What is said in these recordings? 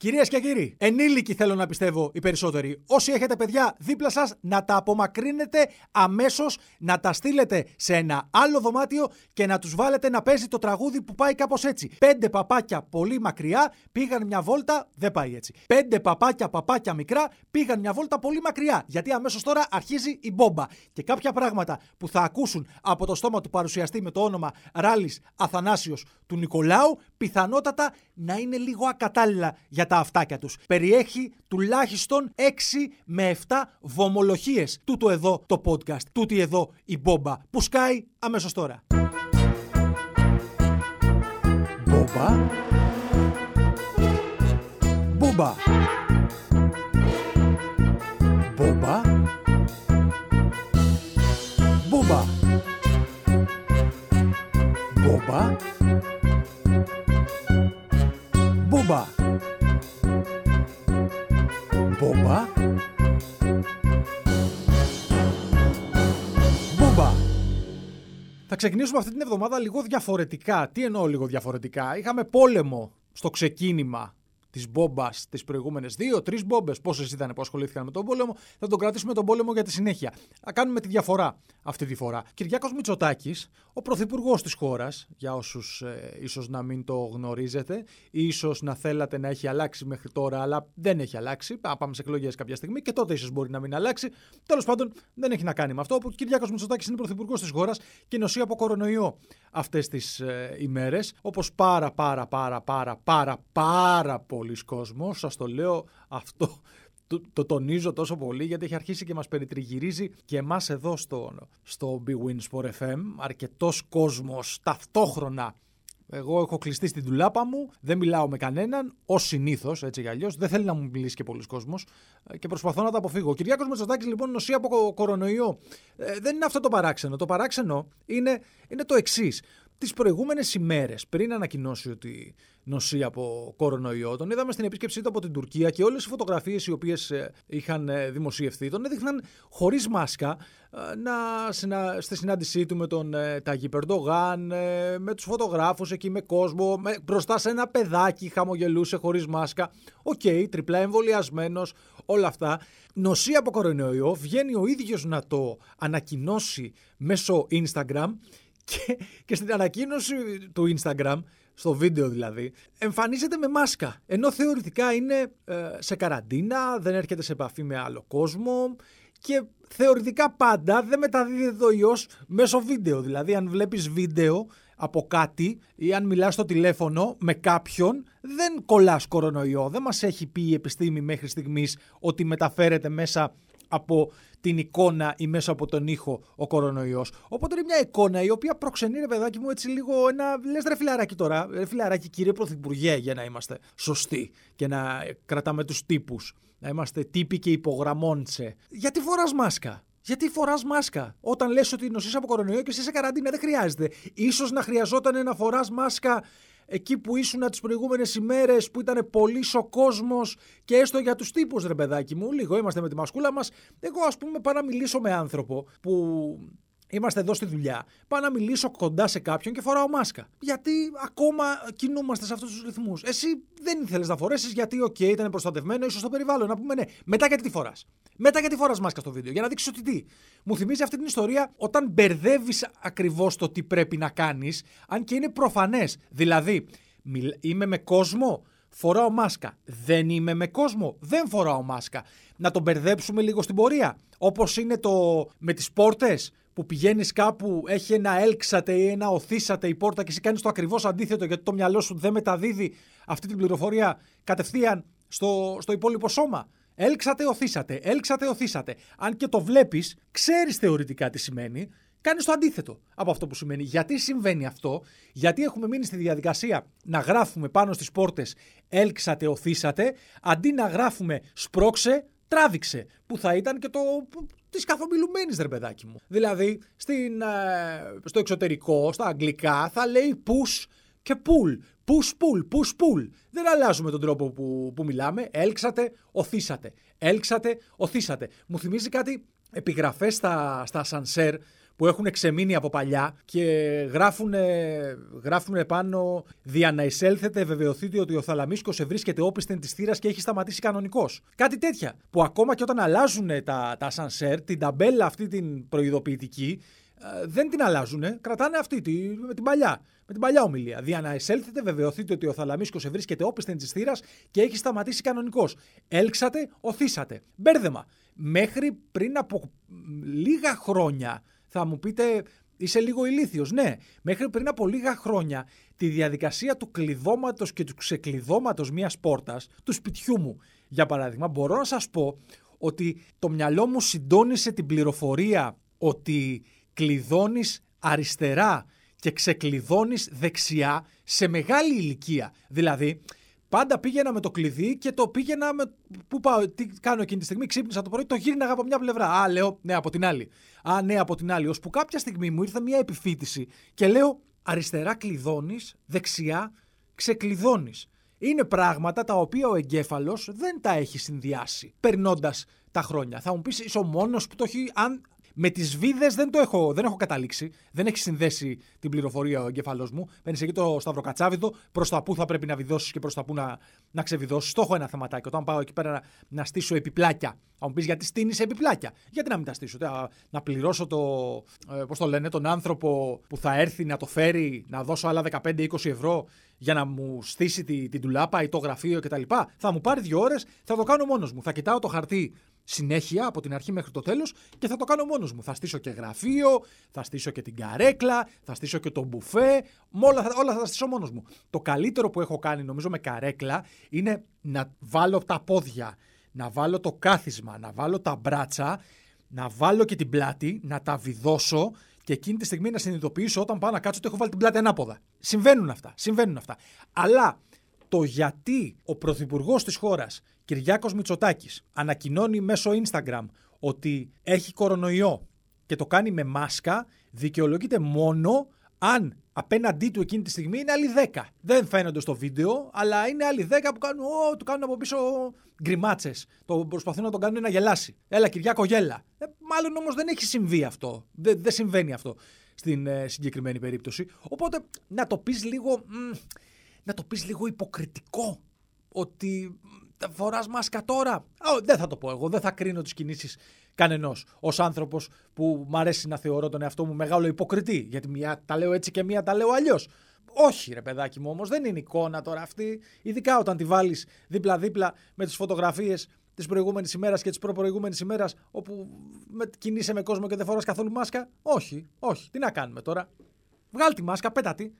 Κυρίες και κύριοι, ενήλικοι θέλω να πιστεύω οι περισσότεροι. Όσοι έχετε παιδιά δίπλα σας, να τα απομακρύνετε αμέσως, να τα στείλετε σε ένα άλλο δωμάτιο και να τους βάλετε να παίζει το τραγούδι που πάει κάπως έτσι. Πέντε παπάκια πολύ μακριά πήγαν μια βόλτα, δεν πάει έτσι. Πέντε παπάκια παπάκια μικρά πήγαν μια βόλτα πολύ μακριά. Γιατί αμέσως τώρα αρχίζει η μπόμπα. Και κάποια πράγματα που θα ακούσουν από το στόμα του παρουσιαστή με το όνομα Ράλης Αθανάσιος του Νικολάου, πιθανότατα να είναι λίγο ακατάλληλα για τα αυτάκια τους. Περιέχει τουλάχιστον 6 με 7 βομολογίες. Τούτο εδώ το podcast, τούτη εδώ η μπόμπα που σκάει αμέσως τώρα. Μπόμπα. Μπόμπα; Ξεκινήσουμε αυτή την εβδομάδα λίγο διαφορετικά. Τι εννοώ λίγο διαφορετικά; Είχαμε πόλεμο στο ξεκίνημα τη μπόμπας τις προηγούμενες δύο-τρει μπόμπες. Πόσε ήταν που ασχολήθηκαν με τον πόλεμο. Θα τον κρατήσουμε τον πόλεμο για τη συνέχεια. Θα κάνουμε τη διαφορά αυτή τη φορά. Κυριάκος Μητσοτάκης, ο πρωθυπουργός της χώρας, για όσους ε, ίσως να μην το γνωρίζετε, ή ίσως να θέλατε να έχει αλλάξει μέχρι τώρα, αλλά δεν έχει αλλάξει. Θα πάμε σε εκλογές κάποια στιγμή και τότε ίσως μπορεί να μην αλλάξει. Τέλος πάντων, δεν έχει να κάνει με αυτό. Ο Κυριάκος Μητσοτάκης είναι πρωθυπουργός της χώρας και νοσεί από κορονοϊό αυτές τις ε, ημέρες. Όπως πάρα πάρα πάρα πάρα πάρα πάρα πολλοί κόσμος. Σας το λέω αυτό το, το, τονίζω τόσο πολύ γιατί έχει αρχίσει και μας περιτριγυρίζει και εμάς εδώ στο, στο Big Win Sport FM αρκετός κόσμος ταυτόχρονα εγώ έχω κλειστεί στην τουλάπα μου, δεν μιλάω με κανέναν, ως συνήθως, έτσι κι αλλιώς. Δεν θέλει να μου μιλήσει και πολλοί κόσμος και προσπαθώ να τα αποφύγω. Ο Κυριάκος Μετσοτάκη, λοιπόν, νοσεί από κορονοϊό. Ε, δεν είναι αυτό το παράξενο. Το παράξενο είναι, είναι το εξής. Τις προηγούμενες ημέρες, πριν ανακοινώσει ότι νοσεί από κορονοϊό. Τον είδαμε στην επίσκεψή του από την Τουρκία και όλες οι φωτογραφίες οι οποίες ε, είχαν ε, δημοσιευθεί τον έδειχναν χωρίς μάσκα ε, να, στη συνάντησή του με τον Ταγί Περντογάν, με τους φωτογράφους εκεί με κόσμο, με, μπροστά σε ένα παιδάκι χαμογελούσε χωρίς μάσκα. OK, okay, τριπλά εμβολιασμένος, όλα αυτά. Νοσεί από κορονοϊό, βγαίνει ο ίδιος να το ανακοινώσει μέσω Instagram και, και στην ανακοίνωση του Instagram στο βίντεο δηλαδή, εμφανίζεται με μάσκα. Ενώ θεωρητικά είναι ε, σε καραντίνα, δεν έρχεται σε επαφή με άλλο κόσμο και θεωρητικά πάντα δεν μεταδίδεται ο ιός μέσω βίντεο. Δηλαδή αν βλέπεις βίντεο από κάτι ή αν μιλάς στο τηλέφωνο με κάποιον δεν κολλάς κορονοϊό. Δεν μας έχει πει η επιστήμη μέχρι στιγμής ότι μεταφέρεται μέσα από την εικόνα ή μέσα από τον ήχο ο κορονοϊός. Οπότε είναι μια εικόνα η οποία προξενεί, ρε παιδάκι μου, έτσι λίγο ένα. Λες ρε φιλαράκι τώρα, ρε φιλαράκι κύριε Πρωθυπουργέ, για να είμαστε σωστοί και να κρατάμε τους τύπους. Να είμαστε τύποι και υπογραμμόντσε. Γιατί φοράς μάσκα; Γιατί φοράς μάσκα; Όταν λες ότι νοσείς από κορονοϊό και εσύ σε καραντίνα, δεν χρειάζεται. σω να χρειαζόταν να φοράς μάσκα εκεί που ήσουν τις προηγούμενες ημέρες που ήταν πολύς ο κόσμος και έστω για τους τύπους, ρε παιδάκι μου. Λίγο είμαστε με τη μασκούλα μας. Εγώ, ας πούμε, πάω να μιλήσω με άνθρωπο που Είμαστε εδώ στη δουλειά. Πάω να μιλήσω κοντά σε κάποιον και φοράω μάσκα. Γιατί ακόμα κινούμαστε σε αυτούς τους ρυθμούς. Εσύ δεν ήθελες να φορέσεις γιατί, οκ, ήταν προστατευμένο, ίσως στο περιβάλλον. Να πούμε ναι. Μετά γιατί τη φοράς; Μετά γιατί φοράς μάσκα στο βίντεο; Για να δείξεις ότι τι. Μου θυμίζει αυτή την ιστορία όταν μπερδεύεις ακριβώς το τι πρέπει να κάνεις, αν και είναι προφανές. Δηλαδή, είμαι με κόσμο, φοράω μάσκα. Δεν είμαι με κόσμο, δεν φοράω μάσκα. Να τον μπερδέψουμε λίγο στην πορεία. Όπως είναι το με τις πόρτες που πηγαίνεις κάπου, έχει ένα έλξατε ή ένα οθήσατε η πόρτα και εσύ κάνεις το ακριβώς αντίθετο γιατί το μυαλό σου δεν μεταδίδει αυτή την πληροφορία κατευθείαν στο, στο υπόλοιπο σώμα. Έλξατε, οθήσατε, έλξατε, οθήσατε. Αν και το βλέπεις, ξέρεις θεωρητικά τι σημαίνει, κάνεις το αντίθετο από αυτό που σημαίνει. Γιατί συμβαίνει αυτό, γιατί έχουμε μείνει στη διαδικασία να γράφουμε πάνω στις πόρτες έλξατε, οθήσατε, αντί να γράφουμε σπρώξε, τράβηξε. Που θα ήταν και το της καθομιλουμένης, ρε παιδάκι μου. Δηλαδή, στην, ε, στο εξωτερικό, στα αγγλικά, θα λέει push και pull. Push, pull, push, pull. Δεν αλλάζουμε τον τρόπο που, που μιλάμε. Έλξατε, οθήσατε. Έλξατε, οθήσατε. Μου θυμίζει κάτι επιγραφές στα, στα σανσέρ που έχουν ξεμείνει από παλιά και γράφουν, γράφουν πάνω δια να εισέλθετε, βεβαιωθείτε ότι ο Θαλαμίσκος σε βρίσκεται όπισθεν της θύρας και έχει σταματήσει κανονικός. Κάτι τέτοια. Που ακόμα και όταν αλλάζουν τα, τα σανσέρ, την ταμπέλα αυτή την προειδοποιητική, ε, δεν την αλλάζουν, κρατάνε αυτή τη, με την παλιά. Με την παλιά ομιλία. Δια να εισέλθετε, βεβαιωθείτε ότι ο Θαλαμίσκος σε βρίσκεται όπισθεν της θύρας και έχει σταματήσει κανονικός. Έλξατε, οθήσατε. Μπέρδεμα. Μέχρι πριν από λίγα χρόνια θα μου πείτε, είσαι λίγο ηλίθιος. Ναι, μέχρι πριν από λίγα χρόνια τη διαδικασία του κλειδώματος και του ξεκλειδώματος μιας πόρτας, του σπιτιού μου, για παράδειγμα, μπορώ να σας πω ότι το μυαλό μου συντόνισε την πληροφορία ότι κλειδώνεις αριστερά και ξεκλειδώνεις δεξιά σε μεγάλη ηλικία. Δηλαδή, Πάντα πήγαινα με το κλειδί και το πήγαινα με. Πού πάω, τι κάνω εκείνη τη στιγμή, ξύπνησα το πρωί, το γύρναγα από μια πλευρά. Α, λέω, ναι, από την άλλη. Α, ναι, από την άλλη. Ώσπου κάποια στιγμή μου ήρθε μια επιφύτηση και λέω, αριστερά κλειδώνεις, δεξιά ξεκλειδώνεις. Είναι πράγματα τα οποία ο εγκέφαλος δεν τα έχει συνδυάσει περνώντας τα χρόνια. Θα μου πεις, είσαι ο μόνος που το έχει. Αν με τις βίδες δεν το έχω, δεν έχω καταλήξει. Δεν έχει συνδέσει την πληροφορία ο εγκέφαλό μου. Παίρνει εκεί το σταυροκατσάβιδο προς τα που θα πρέπει να βιδώσεις και προς τα που να, να ξεβιδώσεις. Το έχω ένα θεματάκι. Όταν πάω εκεί πέρα να, να στήσω επιπλάκια. Θα μου πεις γιατί στείνεις επιπλάκια; Γιατί να μην τα στήσω; Να, να πληρώσω το, ε, πώς το λένε, τον άνθρωπο που θα έρθει να το φέρει, να δώσω άλλα 15-20 ευρώ για να μου στήσει την, την τουλάπα ή το γραφείο κτλ. Θα μου πάρει δύο ώρες, θα το κάνω μόνος μου. Θα κοιτάω το χαρτί συνέχεια από την αρχή μέχρι το τέλος και θα το κάνω μόνος μου. Θα στήσω και γραφείο, θα στήσω και την καρέκλα, θα στήσω και το μπουφέ. Όλα, όλα θα τα στήσω μόνος μου. Το καλύτερο που έχω κάνει νομίζω με καρέκλα είναι να βάλω τα πόδια, να βάλω το κάθισμα, να βάλω τα μπράτσα, να βάλω και την πλάτη, να τα βιδώσω και εκείνη τη στιγμή να συνειδητοποιήσω όταν πάω να κάτσω ότι έχω βάλει την πλάτη ανάποδα. Συμβαίνουν αυτά. Συμβαίνουν αυτά. Αλλά το γιατί ο πρωθυπουργός της χώρας, Κυριάκος Μητσοτάκης, ανακοινώνει μέσω Instagram ότι έχει κορονοϊό και το κάνει με μάσκα, δικαιολογείται μόνο αν απέναντί του εκείνη τη στιγμή είναι άλλοι 10. Δεν φαίνονται στο βίντεο, αλλά είναι άλλοι 10 που κάνουν, ό, του κάνουν από πίσω γκριμάτσες. Το προσπαθούν να τον κάνουν να γελάσει. Έλα, Κυριάκο, γέλα. Ε, μάλλον όμως δεν έχει συμβεί αυτό. Δεν, δεν συμβαίνει αυτό στην ε, συγκεκριμένη περίπτωση. Οπότε να το πεις λίγο να το πεις λίγο υποκριτικό ότι φοράς μάσκα τώρα. δεν θα το πω εγώ, δεν θα κρίνω τις κινήσεις κανενός. Ως άνθρωπος που μ' αρέσει να θεωρώ τον εαυτό μου μεγάλο υποκριτή, γιατί μία τα λέω έτσι και μία τα λέω αλλιώς. Όχι ρε παιδάκι μου όμως, δεν είναι εικόνα τώρα αυτή, ειδικά όταν τη βάλεις δίπλα-δίπλα με τις φωτογραφίες της προηγούμενης ημέρας και της προπροηγούμενης ημέρας, όπου με, κινείσαι με κόσμο και δεν φοράς καθόλου μάσκα. Όχι, όχι. Τι να κάνουμε τώρα; Βγάλ τη μάσκα, πέτα τη.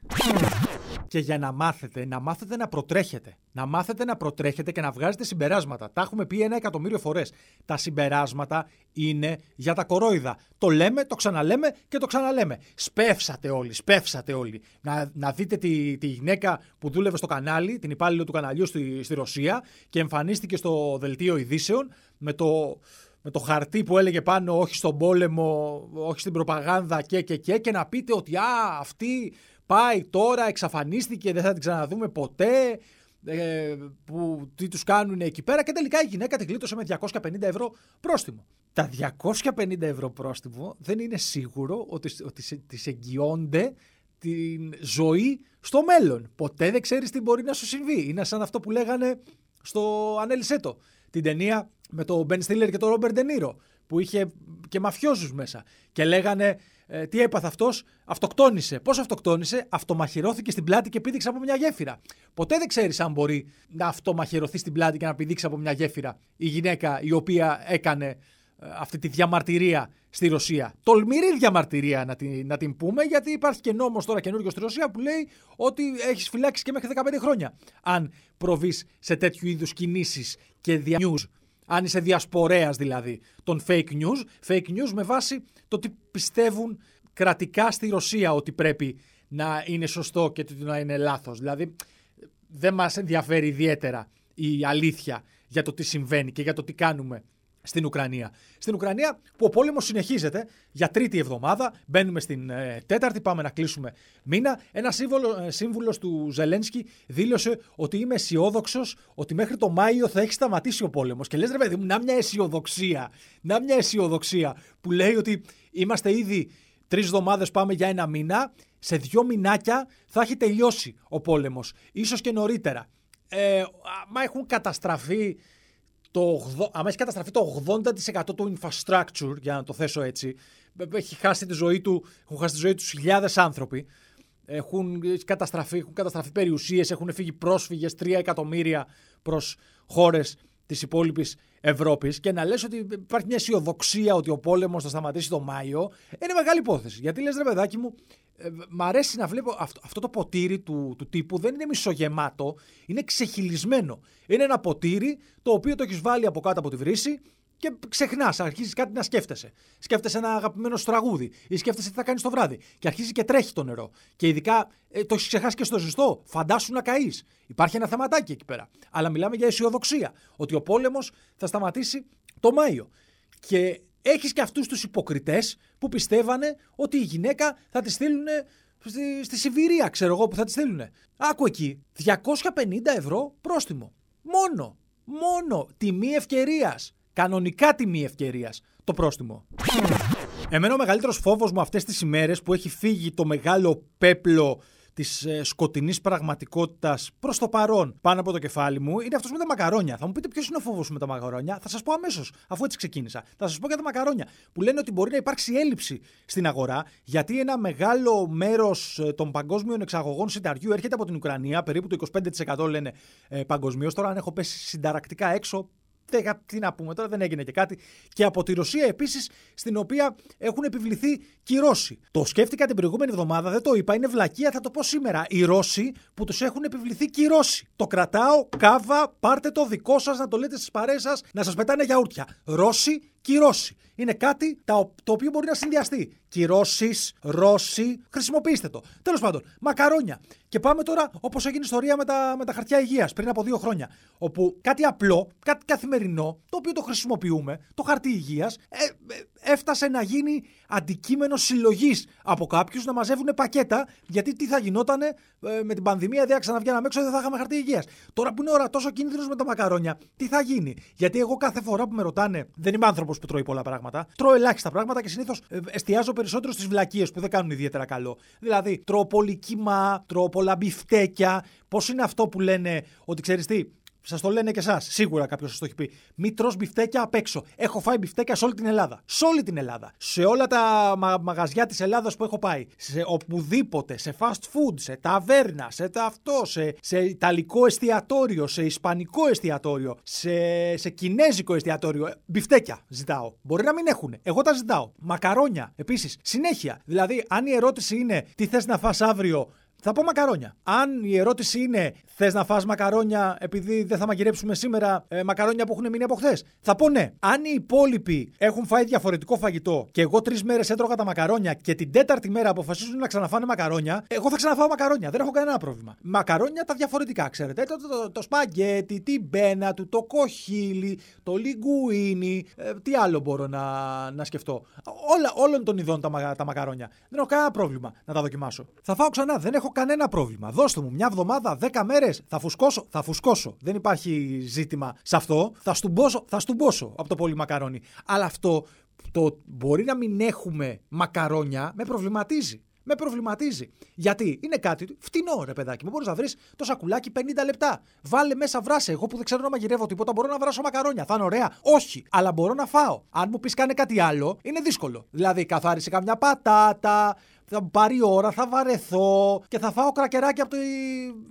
Και για να μάθετε, να μάθετε να προτρέχετε. Να μάθετε να προτρέχετε και να βγάζετε συμπεράσματα. Τα έχουμε πει ένα εκατομμύριο φορές. Τα συμπεράσματα είναι για τα κορόιδα. Το λέμε, το ξαναλέμε και το ξαναλέμε. Σπεύσατε όλοι, σπεύσατε όλοι. Να, να δείτε τη, τη γυναίκα που δούλευε στο κανάλι, την υπάλληλο του καναλιού στη, στη Ρωσία και εμφανίστηκε στο δελτίο ειδήσεων με το με το χαρτί που έλεγε πάνω όχι στον πόλεμο, όχι στην προπαγάνδα και και και και να πείτε ότι α, αυτή πάει τώρα, εξαφανίστηκε, δεν θα την ξαναδούμε ποτέ, ε, που τι τους κάνουν εκεί πέρα και τελικά η γυναίκα την κλείτωσε με 250 ευρώ πρόστιμο. Τα 250 ευρώ πρόστιμο δεν είναι σίγουρο ότι, ότι τις εγγυώνται την ζωή στο μέλλον. Ποτέ δεν ξέρεις τι μπορεί να σου συμβεί. Είναι σαν αυτό που λέγανε στο Ανέλισέτο, την ταινία με τον Μπεν Στίλερ και τον Ρόμπερ Ντενίρο, που είχε και μαφιόζους μέσα. Και λέγανε ε, τι έπαθε αυτός, αυτοκτόνησε. Πώς αυτοκτόνησε, αυτομαχαιρώθηκε στην πλάτη και πήδηξε από μια γέφυρα. Ποτέ δεν ξέρεις αν μπορεί να αυτομαχαιρωθεί στην πλάτη και να πηδήξει από μια γέφυρα η γυναίκα η οποία έκανε ε, αυτή τη διαμαρτυρία στη Ρωσία. Τολμηρή διαμαρτυρία να την, να την πούμε, γιατί υπάρχει και νόμος τώρα καινούριο στη Ρωσία που λέει ότι έχεις φυλάξει και μέχρι 15 χρόνια. Αν προβείς σε τέτοιου είδους κινήσεις και δια αν είσαι διασπορέας δηλαδή των fake news, fake news με βάση το τι πιστεύουν κρατικά στη Ρωσία ότι πρέπει να είναι σωστό και το να είναι λάθος. Δηλαδή δεν μας ενδιαφέρει ιδιαίτερα η αλήθεια για το τι συμβαίνει και για το τι κάνουμε στην Ουκρανία. Στην Ουκρανία που ο πόλεμος συνεχίζεται για τρίτη εβδομάδα, μπαίνουμε στην ε, τέταρτη, πάμε να κλείσουμε μήνα. Ένας σύμβολο, ε, σύμβουλος του Ζελένσκι δήλωσε ότι είμαι αισιόδοξος ότι μέχρι το Μάιο θα έχει σταματήσει ο πόλεμος. Και λες ρε παιδί μου, να μια αισιοδοξία, να μια αισιοδοξία που λέει ότι είμαστε ήδη τρεις εβδομάδες πάμε για ένα μήνα. Σε δύο μηνάκια θα έχει τελειώσει ο πόλεμος. σω και νωρίτερα. Ε, άμα έχουν καταστραφεί το, άμα έχεις καταστραφεί το 80% του infrastructure, για να το θέσω έτσι, έχει χάσει τη ζωή του, έχουν χάσει τη ζωή τους χιλιάδες άνθρωποι, έχουν καταστραφεί, έχουν καταστραφεί περιουσίες, έχουν φύγει πρόσφυγες 3 εκατομμύρια προς χώρες της υπόλοιπης Ευρώπης και να λες ότι υπάρχει μια αισιοδοξία ότι ο πόλεμος θα σταματήσει το Μάιο, είναι μεγάλη υπόθεση. Γιατί λες ρε παιδάκι μου, ε, μ' αρέσει να βλέπω αυτό, αυτό το ποτήρι του, του τύπου δεν είναι μισογεμάτο, είναι ξεχυλισμένο. Είναι ένα ποτήρι το οποίο το έχεις βάλει από κάτω από τη βρύση και ξεχνάς, αρχίζεις κάτι να σκέφτεσαι. Σκέφτεσαι ένα αγαπημένο σου τραγούδι ή σκέφτεσαι τι θα κάνεις το βράδυ. Και αρχίζει και τρέχει το νερό. Και ειδικά ε, το έχεις ξεχάσει και στο ζεστό. Φαντάσου να καείς. Υπάρχει ένα θεματάκι εκεί πέρα. Αλλά μιλάμε για αισιοδοξία. Ότι ο πόλεμος θα σταματήσει το Μάιο. Και έχεις και αυτούς τους υποκριτές που πιστεύανε ότι η γυναίκα θα τη στείλουν στη, στη Σιβηρία, ξέρω εγώ, που θα τη στείλουν. Άκου εκεί, 250 ευρώ πρόστιμο. Μόνο. Μόνο. Τιμή ευκαιρίας. Κανονικά τιμή ευκαιρίας. Το πρόστιμο. Εμένα ο μεγαλύτερος φόβος μου αυτές τις ημέρες που έχει φύγει το μεγάλο πέπλο της ε, σκοτεινής πραγματικότητας προς το παρόν πάνω από το κεφάλι μου είναι αυτός με τα μακαρόνια. Θα μου πείτε ποιος είναι ο φόβος με τα μακαρόνια. Θα σας πω αμέσως, αφού έτσι ξεκίνησα. Θα σας πω για τα μακαρόνια. Που λένε ότι μπορεί να υπάρξει έλλειψη στην αγορά, γιατί ένα μεγάλο μέρος ε, των παγκόσμιων εξαγωγών συνταριού έρχεται από την Ουκρανία, περίπου το 25% λένε ε, παγκοσμίως. Τώρα, αν έχω πέσει συνταρακτικά έξω, τι να πούμε τώρα, δεν έγινε και κάτι. Και από τη Ρωσία επίσης, στην οποία έχουν επιβληθεί κυρώσει. Το σκέφτηκα την προηγούμενη εβδομάδα, δεν το είπα, είναι βλακεία, θα το πω σήμερα. Οι Ρώσοι που τους έχουν επιβληθεί κυρώσει. Το κρατάω, κάβα, πάρτε το δικό σας, να το λέτε στις παρέ σας, να σας πετάνε γιαούρτια. Ρώσοι, κυρώσει. Είναι κάτι το οποίο μπορεί να συνδυαστεί. Κυρώσεις, Ρώσοι, χρησιμοποιήστε το. Τέλος πάντων, μακαρόνια. Και πάμε τώρα όπως έγινε ιστορία με τα, με τα χαρτιά υγείας πριν από δύο χρόνια. Όπου κάτι απλό, κάτι καθημερινό, το οποίο το χρησιμοποιούμε, το χαρτί υγείας, ε, ε, έφτασε να γίνει αντικείμενο συλλογής από κάποιους να μαζεύουν πακέτα. Γιατί τι θα γινότανε ε, με την πανδημία, δεν ξαναβγαίναμε έξω, δεν θα είχαμε χαρτί υγείας. Τώρα που είναι ώρα τόσο κίνδυνος με τα μακαρόνια, τι θα γίνει; Γιατί εγώ κάθε φορά που με ρωτάνε, δεν είμαι άνθρωπος που τρώει πολλά πράγματα, τρώω ελάχιστα πράγματα και συνήθως ε, εστιάζω περισσότερο στις βλακίες που δεν κάνουν ιδιαίτερα καλό. Δηλαδή, τρώω πολύ κοιμά, τρώω πολλά μπιφτέκια. Πώς είναι αυτό που λένε ότι ξέρεις τι, Σας το λένε και εσάς. Σίγουρα κάποιος σας το έχει πει. Μην τρώ μπιφτέκια απ' έξω. Έχω φάει μπιφτέκια σε όλη την Ελλάδα. Σε όλη την Ελλάδα. Σε όλα τα μα- μαγαζιά της Ελλάδας που έχω πάει. Σε οπουδήποτε. Σε fast food, σε ταβέρνα, σε τα αυτό, σε, σε ιταλικό εστιατόριο, σε ισπανικό εστιατόριο, σε, σε κινέζικο εστιατόριο. Ε, μπιφτέκια ζητάω. Μπορεί να μην έχουν. Εγώ τα ζητάω. Μακαρόνια επίσης. Συνέχεια. Δηλαδή, αν η ερώτηση είναι τι θες να φας αύριο, θα πω μακαρόνια. Αν η ερώτηση είναι θες να φας μακαρόνια επειδή δεν θα μαγειρέψουμε σήμερα ε, μακαρόνια που έχουν μείνει από χθες, θα πω ναι. Αν οι υπόλοιποι έχουν φάει διαφορετικό φαγητό και εγώ τρεις μέρες έτρωγα τα μακαρόνια και την τέταρτη μέρα αποφασίζουν να ξαναφάνε μακαρόνια, εγώ θα ξαναφάω μακαρόνια. Δεν έχω κανένα πρόβλημα. Μακαρόνια τα διαφορετικά, ξέρετε. Το, το, το, το σπαγκέτι, την μπένα του, το κοχύλι, το λιγκουίνι. Ε, τι άλλο μπορώ να, να σκεφτώ. Όλα, όλων των ειδών τα, τα μακαρόνια. Δεν έχω κανένα πρόβλημα να τα δοκιμάσω. Θα φάω ξανά. Δεν έχω κανένα πρόβλημα. Δώστε μου μια εβδομάδα, δέκα μέρες. Θα φουσκώσω, θα φουσκώσω. Δεν υπάρχει ζήτημα σε αυτό. Θα στουμπώσω, θα στουμπώσω από το πολύ μακαρόνι. Αλλά αυτό το μπορεί να μην έχουμε μακαρόνια με προβληματίζει. Με προβληματίζει. Γιατί είναι κάτι φτηνό, ρε παιδάκι μου. Μπορείς να βρεις το σακουλάκι 50 λεπτά. Βάλε μέσα βράσε. Εγώ που δεν ξέρω να μαγειρεύω τίποτα, μπορώ να βράσω μακαρόνια. Θα είναι ωραία. Όχι. Αλλά μπορώ να φάω. Αν μου πεις κάνε κάτι άλλο, είναι δύσκολο. Δηλαδή, καθάρισε καμιά πατάτα, θα πάρει ώρα, θα βαρεθώ και θα φάω κρακεράκι από το,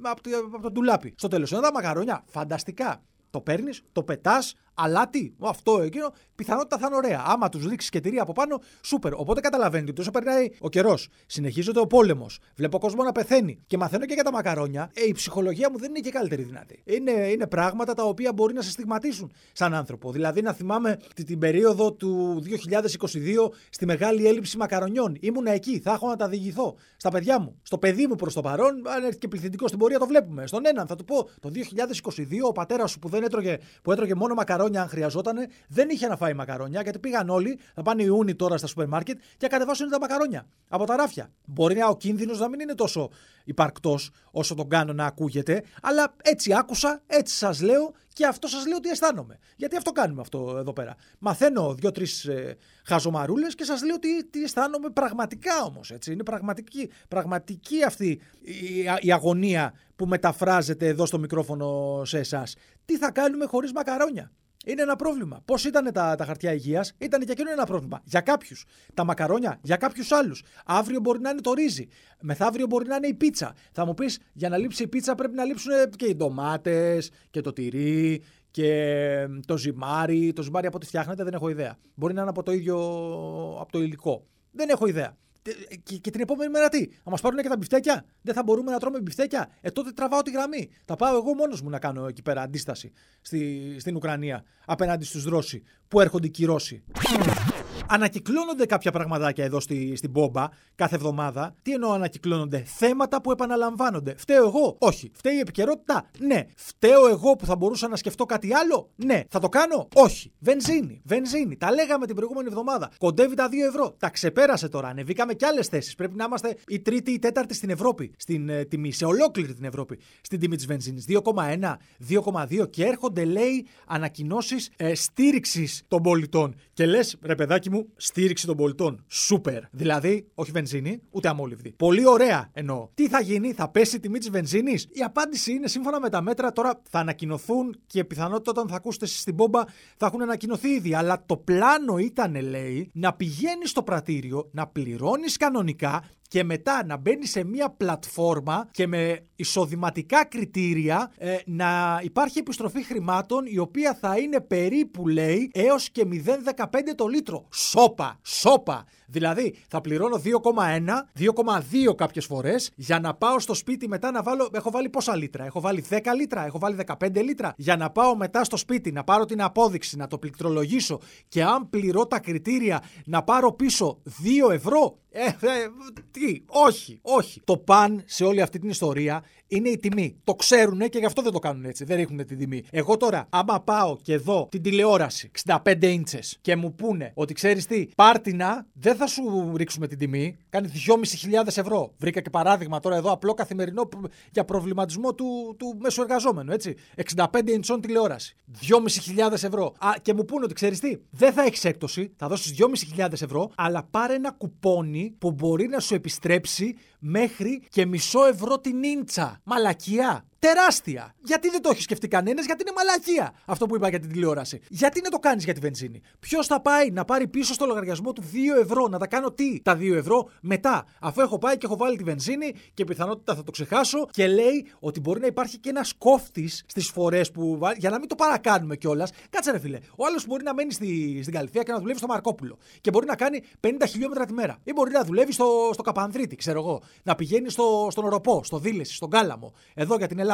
από το, από το ντουλάπι. Στο τέλος, είναι τα μακαρόνια. Φανταστικά. Το παίρνεις, το πετάς, αλάτι, αυτό εκείνο, πιθανότητα θα είναι ωραία. Άμα τους ρίξεις και τυρί από πάνω, σούπερ. Οπότε καταλαβαίνετε ότι όσο περνάει ο καιρός, συνεχίζεται ο πόλεμος, βλέπω κόσμο να πεθαίνει και μαθαίνω και για τα μακαρόνια, ε, η ψυχολογία μου δεν είναι και καλύτερη δυνατή. Είναι, είναι πράγματα τα οποία μπορεί να σε στιγματίσουν σαν άνθρωπο. Δηλαδή να θυμάμαι την, την περίοδο του 2022 στη μεγάλη έλλειψη μακαρονιών. Ήμουνα εκεί, θα έχω να τα διηγηθώ στα παιδιά μου. Στο παιδί μου προς το παρόν, αν έρθει και πληθυντικός στην πορεία το βλέπουμε. Στον έναν θα του πω το 2022 ο πατέρας σου που δεν έτρωγε, που έτρωγε μόνο μακαρόνια μακαρόνια αν χρειαζόταν. Δεν είχε να φάει μακαρόνια γιατί πήγαν όλοι, θα πάνε Ιούνι τώρα στα σούπερ μάρκετ και κατεβάσουν τα μακαρόνια από τα ράφια. Μπορεί να ο κίνδυνος να μην είναι τόσο υπαρκτός όσο τον κάνω να ακούγεται, αλλά έτσι άκουσα, έτσι σας λέω και αυτό σας λέω τι αισθάνομαι. Γιατί αυτό κάνουμε αυτό εδώ πέρα. Μαθαίνω δύο-τρει ε, χαζομαρούλες και σας λέω τι, τι αισθάνομαι πραγματικά όμως. Είναι πραγματική, πραγματική αυτή η, η αγωνία που μεταφράζεται εδώ στο μικρόφωνο σε εσάς. Τι θα κάνουμε χωρίς μακαρόνια; Είναι ένα πρόβλημα. Πώς ήταν τα, τα χαρτιά υγείας, ήταν και εκείνο ένα πρόβλημα. Για κάποιους. Τα μακαρόνια, για κάποιους άλλους. Αύριο μπορεί να είναι το ρύζι. Μεθαύριο μπορεί να είναι η πίτσα. Θα μου πεις, για να λείψει η πίτσα πρέπει να λείψουν και οι ντομάτες και το τυρί και το ζυμάρι. Το ζυμάρι από ό,τι φτιάχνεται δεν έχω ιδέα. Μπορεί να είναι από το ίδιο από το υλικό. Δεν έχω ιδέα. Και, και, την επόμενη μέρα τι, θα μας πάρουν και τα μπιφτέκια; Δεν θα μπορούμε να τρώμε μπιφτέκια; Ε, τότε τραβάω τη γραμμή. Θα πάω εγώ μόνος μου να κάνω εκεί πέρα αντίσταση στη, στην Ουκρανία απέναντι στους Ρώσοι που έρχονται οι Ρώσοι ανακυκλώνονται κάποια πραγματάκια εδώ στη, στην Μπόμπα κάθε εβδομάδα. Τι εννοώ ανακυκλώνονται, θέματα που επαναλαμβάνονται. Φταίω εγώ, όχι. Φταίει η επικαιρότητα, ναι. Φταίω εγώ που θα μπορούσα να σκεφτώ κάτι άλλο, ναι. Θα το κάνω, όχι. Βενζίνη, βενζίνη. Τα λέγαμε την προηγούμενη εβδομάδα. Κοντεύει τα 2 ευρώ. Τα ξεπέρασε τώρα. Ανεβήκαμε και άλλες θέσεις. Πρέπει να είμαστε η τρίτη ή η τέταρτη στην Ευρώπη. Στην ε, τιμή, σε ολόκληρη την Ευρώπη. Στην τιμή της βενζίνης. 2,1, 2,2 και έρχονται, λέει, ανακοινώσεις ε, στήριξης των πολιτών. Και λες, ρε παιδάκι μου, στήριξη των πολιτών. Σούπερ. Δηλαδή, όχι βενζίνη, ούτε αμόλυβδη. Πολύ ωραία εννοώ. Τι θα γίνει, θα πέσει η τιμή της βενζίνης; Η απάντηση είναι σύμφωνα με τα μέτρα τώρα θα ανακοινωθούν και πιθανότητα όταν θα ακούσετε εσείς στην πόμπα θα έχουν ανακοινωθεί ήδη. Αλλά το πλάνο ήταν, λέει, να πηγαίνεις στο πρατήριο, να πληρώνεις κανονικά και μετά να μπαίνει σε μια πλατφόρμα και με εισοδηματικά κριτήρια ε, να υπάρχει επιστροφή χρημάτων η οποία θα είναι περίπου λέει έως και 0,15 το λίτρο. Σόπα, σόπα. Δηλαδή θα πληρώνω 2,1, 2,2 κάποιες φορές για να πάω στο σπίτι μετά να βάλω, έχω βάλει πόσα λίτρα, έχω βάλει 10 λίτρα, έχω βάλει 15 λίτρα για να πάω μετά στο σπίτι να πάρω την απόδειξη, να το πληκτρολογήσω και αν πληρώ τα κριτήρια να πάρω πίσω 2 ευρώ ε, ε, τι, όχι, όχι. Το παν σε όλη αυτή την ιστορία είναι η τιμή. Το ξέρουν και γι' αυτό δεν το κάνουν έτσι. Δεν ρίχνουν την τιμή. Εγώ τώρα, άμα πάω και δω την τηλεόραση 65 inches και μου πούνε ότι ξέρεις τι, πάρτινα, δεν θα σου ρίξουμε την τιμή. Κάνει 2.500 ευρώ. Βρήκα και παράδειγμα τώρα εδώ απλό καθημερινό για προβληματισμό του, του μέσου εργαζόμενου. Έτσι. 65 inch τηλεόραση. 2.500 ευρώ. Α, και μου πούνε ότι ξέρεις τι, δεν θα έχεις έκπτωση, θα δώσεις 2.500 ευρώ, αλλά πάρε ένα κουπόνι που μπορεί να σου επιστρέψει μέχρι και μισό ευρώ την ίντσα. Μαλακιά τεράστια. Γιατί δεν το έχει σκεφτεί κανένας, γιατί είναι μαλακία αυτό που είπα για την τηλεόραση. Γιατί να το κάνεις για τη βενζίνη. Ποιος θα πάει να πάρει πίσω στο λογαριασμό του 2 ευρώ, να τα κάνω τι, τα 2 ευρώ μετά, αφού έχω πάει και έχω βάλει τη βενζίνη και πιθανότητα θα το ξεχάσω και λέει ότι μπορεί να υπάρχει και ένας κόφτης στις φορές που. βάλει, για να μην το παρακάνουμε κιόλας. Κάτσε ρε φίλε. Ο άλλος μπορεί να μένει στη, στην Καλυθία και να δουλεύει στο Μαρκόπουλο και μπορεί να κάνει 50 χιλιόμετρα τη μέρα. Ή μπορεί να δουλεύει στο, στο Καπανδρίτη, ξέρω εγώ. Να πηγαίνει στο, στον Οροπό, στο Δήλεση, στον Κάλαμο. Εδώ για την Ελλάδα.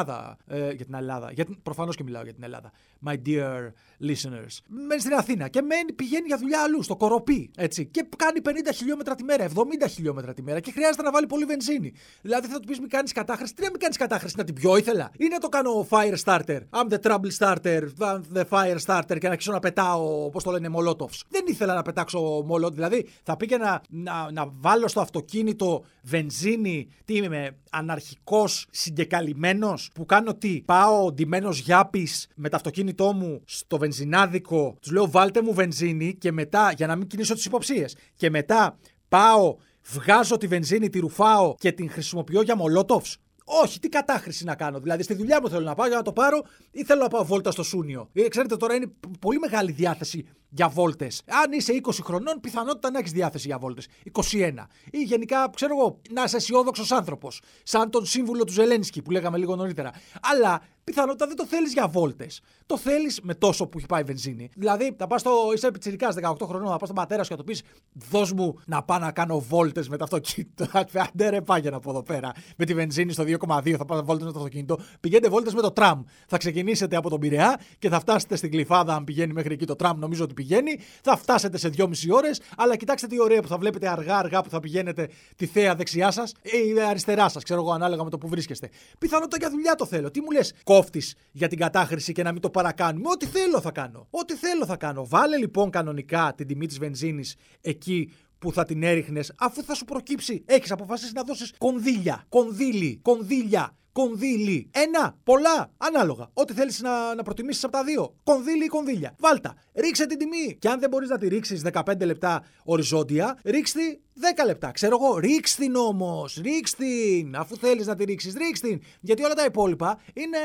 Ε, για την Ελλάδα. Για, Προφανώς και μιλάω για την Ελλάδα. My dear listeners. Μένει στην Αθήνα και μένει, πηγαίνει για δουλειά αλλού, στο Κοροπή. Έτσι, και κάνει 50 χιλιόμετρα τη μέρα, 70 χιλιόμετρα τη μέρα και χρειάζεται να βάλει πολύ βενζίνη. Δηλαδή θα του πεις: Μην κάνεις κατάχρηση. Τι να μην κάνεις κατάχρηση, να την πιω ήθελα. Ή να το κάνω fire starter. I'm the trouble starter, I'm the fire starter και να αρχίσω να πετάω, πώς το λένε, μολότοφs. Δεν ήθελα να πετάξω μολότοφς. Δηλαδή θα πήγαινα να, να, βάλω στο αυτοκίνητο βενζίνη. Τι είμαι, αναρχικός συγκεκαλυμμένος που κάνω τι. Πάω ντυμένος γιάπης με το αυτοκίνητό μου στο βενζινάδικο, τους λέω βάλτε μου βενζίνη και μετά, για να μην κινήσω τις υποψίες, και μετά πάω, βγάζω τη βενζίνη, τη ρουφάω και την χρησιμοποιώ για μολότοφs. Όχι, τι κατάχρηση να κάνω. Δηλαδή, στη δουλειά μου θέλω να πάω για να το πάρω ή θέλω να πάω βόλτα στο Σούνιο. Ε, ξέρετε, τώρα είναι πολύ μεγάλη διάθεση για βόλτες. Αν είσαι 20 χρονών, πιθανότητα να έχεις διάθεση για βόλτες. 21. Ή γενικά, ξέρω εγώ, να είσαι αισιόδοξος άνθρωπος. Σαν τον σύμβουλο του Ζελένσκι που λέγαμε λίγο νωρίτερα. Αλλά πιθανότητα δεν το θέλεις για βόλτες. Το θέλεις με τόσο που έχει πάει η βενζίνη. Δηλαδή, θα πας στο. είσαι πιτσυρικά 18 χρονών, θα πας στον πατέρα σου και θα του πεις: Δώσ' μου να πάω να κάνω βόλτες με το αυτοκίνητο. Άντε ρε, πάγαινε από εδώ πέρα. Με τη βενζίνη στο 2,2 θα πάω βόλτες με το αυτοκίνητο. Πηγαίνετε βόλτες με το τραμ. Θα ξεκινήσετε από τον Πειραιά και θα φτάσετε στην κλειφάδα, αν πηγαίνει μέχρι εκεί το τραμ, νομίζω ότι πηγαίνει. Θα φτάσετε σε 2,5 ώρες. Αλλά κοιτάξτε τι ωραία που θα βλέπετε αργά-αργά που θα πηγαίνετε τη θέα δεξιά σας ή αριστερά σας, ξέρω εγώ, ανάλογα με το που βρίσκεστε. Πιθανότητα για δουλειά το θέλω. Τι μου λες, κόφτης για την κατάχρηση και να μην το παρακάνουμε. Ό,τι θέλω θα κάνω. Ό,τι θέλω θα κάνω. Βάλε λοιπόν κανονικά την τιμή της βενζίνης εκεί που θα την έριχνες, αφού θα σου προκύψει. Έχεις αποφασίσει να δώσεις κονδύλια. Κονδύλι. Κονδύλια κονδύλι. Ένα, πολλά, ανάλογα. Ό,τι θέλεις να, να προτιμήσεις από τα δύο. Κονδύλι ή κονδύλια. Βάλτα. Ρίξε την τιμή. Και αν δεν μπορείς να τη ρίξεις 15 λεπτά οριζόντια, ρίξτε 10 λεπτά. Ξέρω εγώ, ρίξ την όμως. Ρίξ την. Αφού θέλεις να τη ρίξεις, ρίξ την. Γιατί όλα τα υπόλοιπα είναι.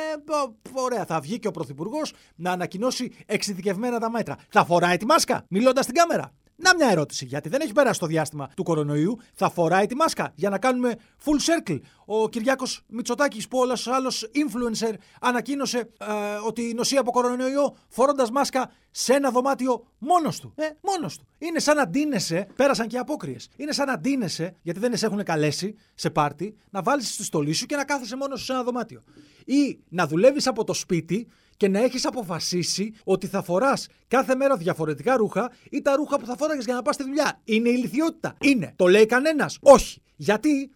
Ωραία, θα βγει και ο Πρωθυπουργός να ανακοινώσει εξειδικευμένα τα μέτρα. Θα φοράει τη μάσκα, μιλώντας στην κάμερα. Να μια ερώτηση, γιατί δεν έχει περάσει το διάστημα του κορονοϊού. Θα φοράει τη μάσκα για να κάνουμε full circle. Ο Κυριάκος Μητσοτάκης, που όλος άλλος influencer, ανακοίνωσε ε, ότι νοσεί από κορονοϊό φορώντας μάσκα σε ένα δωμάτιο μόνος του. Ε, μόνος του. Είναι σαν να ντύνεσαι, πέρασαν και οι απόκριες. Είναι σαν να ντύνεσαι, γιατί δεν σε έχουν καλέσει σε πάρτι, να βάλεις στη στολή σου και να κάθεσαι μόνος σου σε ένα δωμάτιο. Ή να δουλεύεις από το σπίτι και να έχεις αποφασίσει ότι θα φοράς κάθε μέρα διαφορετικά ρούχα ή τα ρούχα που θα φόραγε για να πας στη δουλειά. Είναι ηλικιότητα. Είναι. Το λέει κανένας. Όχι. Γιατί;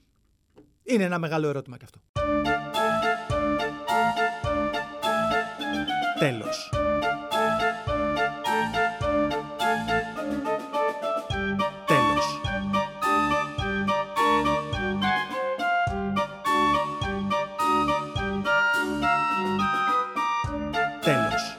Είναι ένα μεγάλο ερώτημα κι αυτό. Τέλος. Telos.